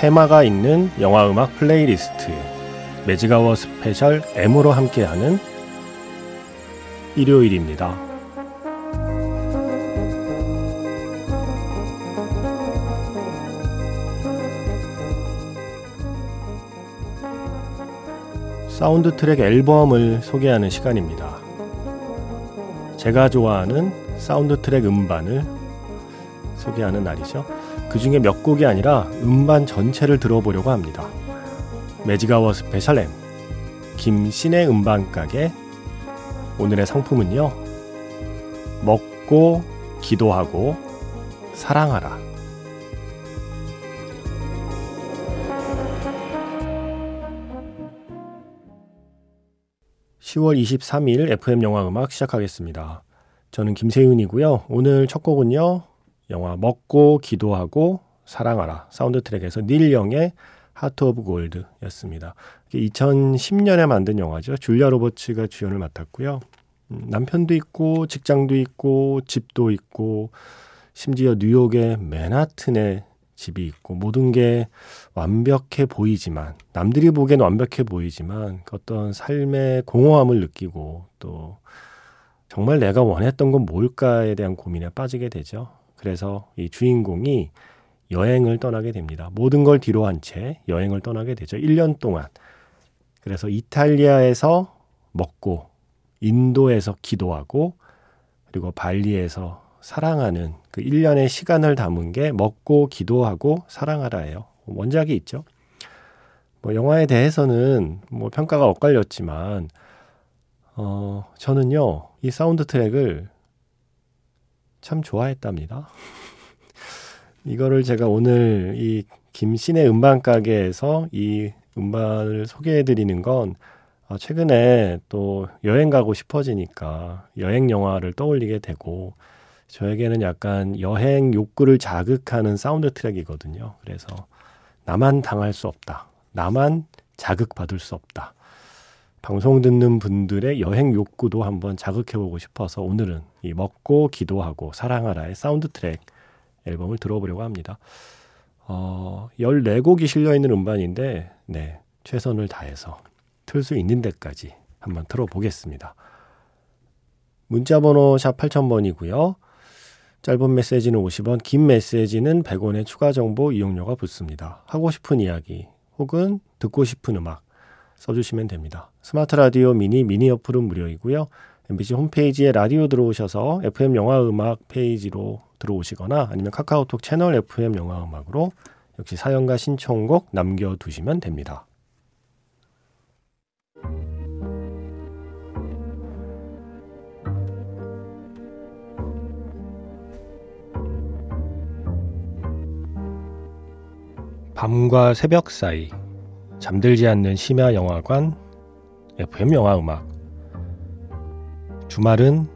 테마가 있는 영화 음악 playlist Magic Hour Special M으로 함께하는 일요일입니다. 사운드 트랙 앨범을 소개하는 시간입니다. 제가 좋아하는 사운드 트랙 음반을 소개하는 날이죠. 그 중에 몇 곡이 아니라 음반 전체를 들어보려고 합니다. 매직아워 스페셜 M 김신의 음반 가게 오늘의 상품은요. 먹고 기도하고 사랑하라. (10월 23일) FM 영화 음악 시작하겠습니다. 저는 김세윤이고요. 오늘 첫 곡은요. 영화 먹고 기도하고 사랑하라 사운드 트랙에서 닐 영의 Heart of Gold였습니다. 2010년에 만든 영화죠. 줄리아 로버츠가 주연을 맡았고요. 음, 남편도 있고 직장도 있고 집도 있고 심지어 뉴욕의 맨하튼에 집이 있고 모든 게 완벽해 보이지만 남들이 보기엔 완벽해 보이지만 그 어떤 삶의 공허함을 느끼고 또 정말 내가 원했던 건 뭘까에 대한 고민에 빠지게 되죠. 그래서 이 주인공이 여행을 떠나게 됩니다. 모든 걸 뒤로 한 채 여행을 떠나게 되죠. 1년 동안. 그래서 이탈리아에서 먹고, 인도에서 기도하고, 그리고 발리에서 사랑하는 그 1년의 시간을 담은 게 먹고, 기도하고, 사랑하라예요. 원작이 있죠. 뭐 영화에 대해서는 뭐 평가가 엇갈렸지만, 어, 저는요, 이 사운드 트랙을 참 좋아했답니다. 이거를 제가 오늘 이 김세윤의 음반 가게에서 이 음반을 소개해 드리는 건 아, 최근에 또 여행 가고 싶어지니까 여행 영화를 떠올리게 되고 저에게는 약간 여행 욕구를 자극하는 사운드 트랙이거든요. 그래서 나만 당할 수 없다. 나만 자극받을 수 없다. 방송 듣는 분들의 여행 욕구도 한번 자극해보고 싶어서 오늘은 이 먹고 기도하고 사랑하라의 사운드 트랙 앨범을 들어보려고 합니다. 어, 14곡이 실려있는 음반인데, 네, 최선을 다해서 틀 수 있는 데까지 한번 들어보겠습니다. 문자번호 샵 8000번이고요. 짧은 메시지는 50원, 긴 메시지는 100원의 추가 정보 이용료가 붙습니다. 하고 싶은 이야기 혹은 듣고 싶은 음악 써주시면 됩니다. 스마트 라디오 미니 미니 어플은 무료이고요. MBC 홈페이지에 라디오 들어오셔서 FM 영화 음악 페이지로 들어오시거나 아니면 카카오톡 채널 FM 영화 음악으로 역시 사연과 신청곡 남겨두시면 됩니다. 밤과 새벽 사이 잠들지 않는 심야 영화관 FM 영화 음악 주말은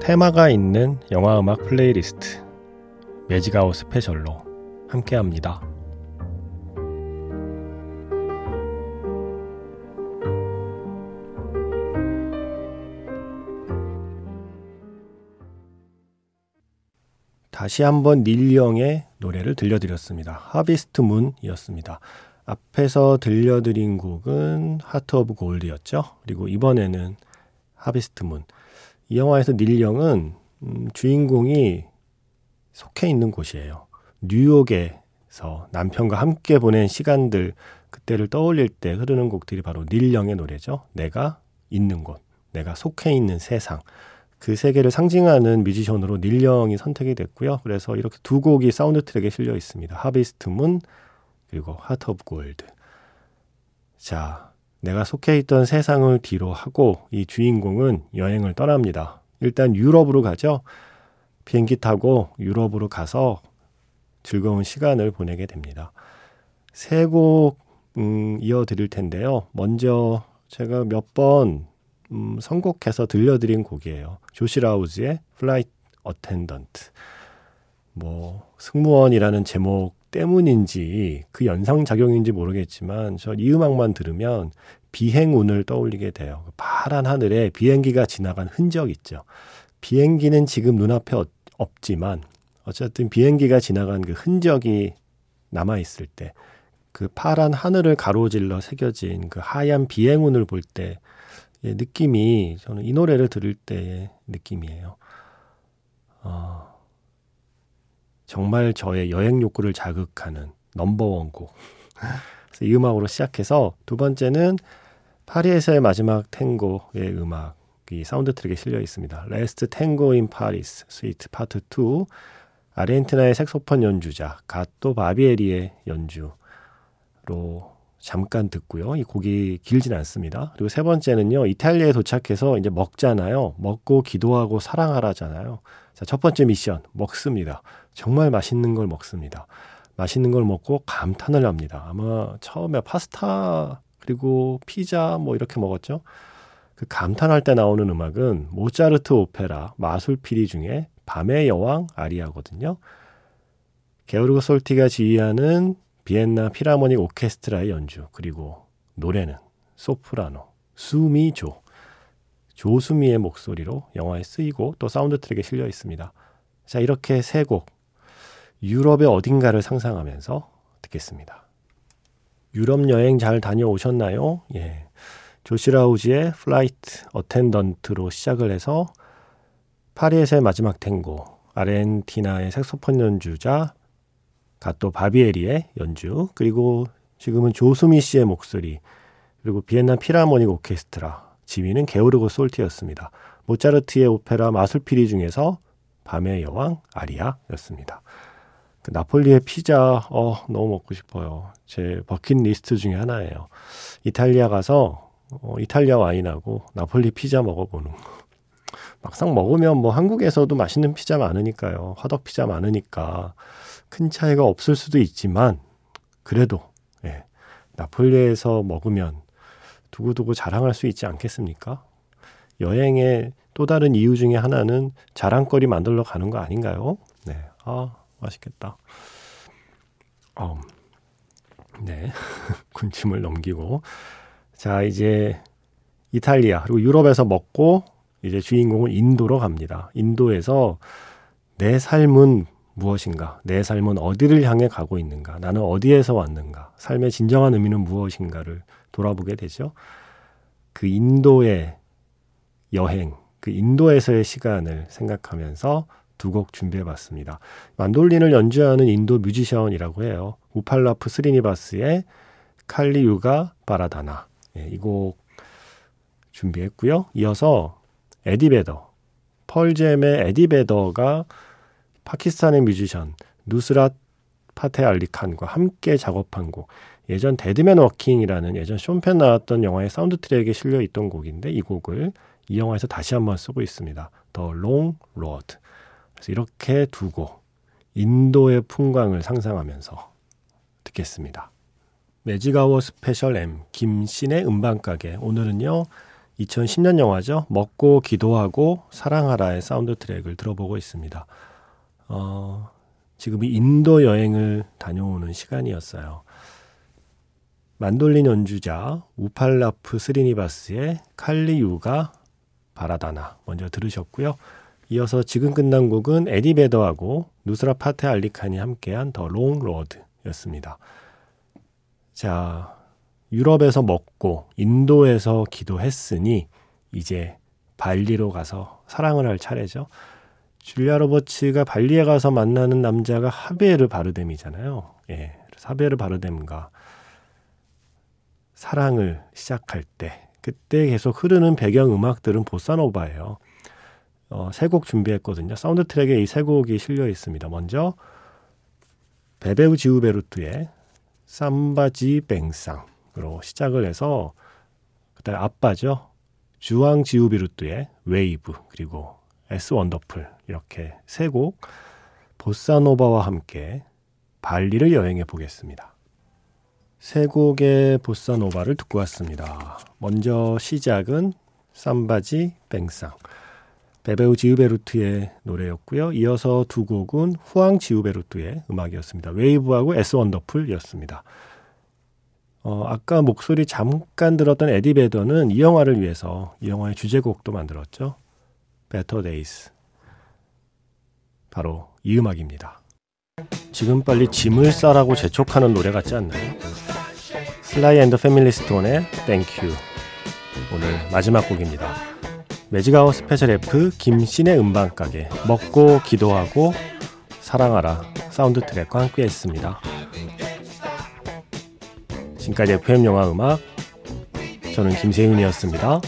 테마가 있는 영화 음악 playlist Magic Hour Special로 함께합니다. 다시 한번 닐 영의 노래를 들려드렸습니다. Harvest Moon이었습니다. 앞에서 들려드린 곡은 Heart of Gold였죠. 그리고 이번에는 Harvest Moon. 이 영화에서 닐 영은 음, 주인공이 속해 있는 곳이에요. 뉴욕에서 남편과 함께 보낸 시간들 그때를 떠올릴 때 흐르는 곡들이 바로 닐 영의 노래죠. 내가 있는 곳, 내가 속해 있는 세상. 그 세계를 상징하는 뮤지션으로 닐 영이 선택이 됐고요. 그래서 이렇게 두 곡이 사운드 트랙에 실려 있습니다. Harvest Moon 그리고 Heart of Gold. 자, 내가 속해 있던 세상을 뒤로 하고 이 주인공은 여행을 떠납니다. 일단 유럽으로 가죠. 비행기 타고 유럽으로 가서 즐거운 시간을 보내게 됩니다. 세곡 음, 이어드릴 텐데요. 먼저 제가 몇번 음, 선곡해서 들려드린 곡이에요. 조시 라우즈의 Flight Attendant. 뭐 승무원이라는 제목 때문인지 그 연상작용인지 모르겠지만 저 이 음악만 들으면 비행운을 떠올리게 돼요. 그 파란 하늘에 비행기가 지나간 흔적 있죠. 비행기는 지금 눈앞에 없지만 어쨌든 비행기가 지나간 그 흔적이 남아 있을 때 그 파란 하늘을 가로질러 새겨진 그 하얀 비행운을 볼 때 느낌이 저는 이 노래를 들을 때의 느낌이에요. 어, 정말 저의 여행 욕구를 자극하는 넘버원 곡. 그래서 이 음악으로 시작해서 두 번째는 파리에서의 마지막 탱고의 음악이 사운드 트랙에 실려 있습니다. Last Tango in Paris, Suite Part 2. 아르헨티나의 색소폰 연주자 가또 바비에리의 연주로 잠깐 듣고요. 이 곡이 길진 않습니다. 그리고 세 번째는요. 이탈리아에 도착해서 이제 먹잖아요. 먹고 기도하고 사랑하라잖아요. 자, 첫 번째 미션 먹습니다. 정말 맛있는 걸 먹습니다. 맛있는 걸 먹고 감탄을 합니다. 아마 처음에 파스타 그리고 피자 뭐 이렇게 먹었죠. 그 감탄할 때 나오는 음악은 모차르트 오페라 마술피리 중에 밤의 여왕 아리아거든요. 게오르그 솔티가 지휘하는 비엔나 Philharmonic 오케스트라의 연주 그리고 노래는 소프라노 수미조 조수미의 목소리로 영화에 쓰이고 또 사운드 트랙에 실려 있습니다. 자 이렇게 세 곡 유럽의 어딘가를 상상하면서 듣겠습니다. 유럽 여행 잘 다녀오셨나요? 예. 조시 라우즈의 Flight Attendant로 시작을 해서 파리에서의 마지막 탱고, 아르헨티나의 색소폰 연주자 가또 바비에리의 연주, 그리고 지금은 조수미 씨의 목소리, 그리고 비엔나 피라모닉 오케스트라, 지휘는 게오르고 솔티였습니다. 모차르트의 오페라 마술피리 중에서 밤의 여왕 아리아였습니다. 그 나폴리의 피자, 어, 너무 먹고 싶어요. 제 버킷리스트 중에 하나예요. 이탈리아 가서 어, 이탈리아 와인하고 나폴리 피자 먹어보는 거. 막상 먹으면 뭐 한국에서도 맛있는 피자 많으니까요. 화덕 피자 많으니까 큰 차이가 없을 수도 있지만 그래도 예, 나폴리에서 먹으면 두고두고 자랑할 수 있지 않겠습니까? 여행의 또 다른 이유 중에 하나는 자랑거리 만들러 가는 거 아닌가요? 네. 아, 맛있겠다. 어, 네. 군침을 넘기고. 자, 이제 이탈리아, 그리고 유럽에서 먹고 이제 주인공은 인도로 갑니다. 인도에서 내 삶은 무엇인가? 내 삶은 어디를 향해 가고 있는가? 나는 어디에서 왔는가? 삶의 진정한 의미는 무엇인가를 돌아보게 되죠. 그 인도의 여행, 그 인도에서의 시간을 생각하면서 두 곡 준비해 봤습니다. 만돌린을 연주하는 인도 뮤지션이라고 해요. 우팔라프 스리니바스의 칼리유가 바라다나. 예, 이곡 준비했고요. 이어서 에디 베더, 펄잼의 에디 베더가 파키스탄의 뮤지션 누스랏 파테 알리 칸과 함께 작업한 곡. 예전 Dead Man Walking이라는 예전 숀 펜 나왔던 영화의 사운드 트랙에 실려 있던 곡인데 이 곡을 이 영화에서 다시 한번 쓰고 있습니다. Long Road. 그래서 이렇게 두곡 인도의 풍광을 상상하면서 듣겠습니다. 매직아워 스페셜 M 김씨네 음반가게 오늘은요 2010년 영화죠. 먹고 기도하고 사랑하라의 사운드 트랙을 들어보고 있습니다. 어, 지금이 인도 여행을 다녀오는 시간이었어요. 만돌린 연주자 우팔라푸 스리니바스의 칼리유가 바라다나 먼저 들으셨고요. 이어서 지금 끝난 곡은 에디 베더하고 누스랏 파테 알리 칸이 함께한 The Long Road였습니다. 자, 유럽에서 먹고 인도에서 기도했으니 이제 발리로 가서 사랑을 할 차례죠. 줄리아 로버츠가 발리에 가서 만나는 남자가 하비에르 바르뎀이잖아요. 예. 하비에르 바르뎀과 사랑을 시작할 때 그때 계속 흐르는 배경 음악들은 보사노바예요. 어, 세 곡 준비했거든요. 사운드 트랙에 이 세 곡이 실려 있습니다. 먼저 베베우 지우베르투의 Samba da Bênção으로 시작을 해서 그다음 아빠죠. 주황 지우비루트의 웨이브 그리고 'S Wonderful 이렇게 세 곡 보사노바와 함께 발리를 여행해 보겠습니다. 세 곡의 보사노바를 듣고 왔습니다. 먼저 시작은 삼바지 뱅상 베베우 지우베루트의 노래였고요. 이어서 두 곡은 후앙 지우베루트의 음악이었습니다. 웨이브하고 에스 원더풀이었습니다. 어, 아까 목소리 잠깐 들었던 에디 베더는 이 영화를 위해서 이 영화의 주제곡도 만들었죠. Better Days. 바로 이 음악입니다. 지금 빨리 짐을 싸라고 재촉하는 노래 같지 않나요? 슬라이 앤 더 패밀리 스톤의 Thank You 오늘 마지막 곡입니다. Magic Hour 스페셜 F 김씨네 음반가게 먹고 기도하고 사랑하라 사운드 트랙과 함께 했습니다. 지금까지 FM 영화 음악 저는 김세윤이었습니다.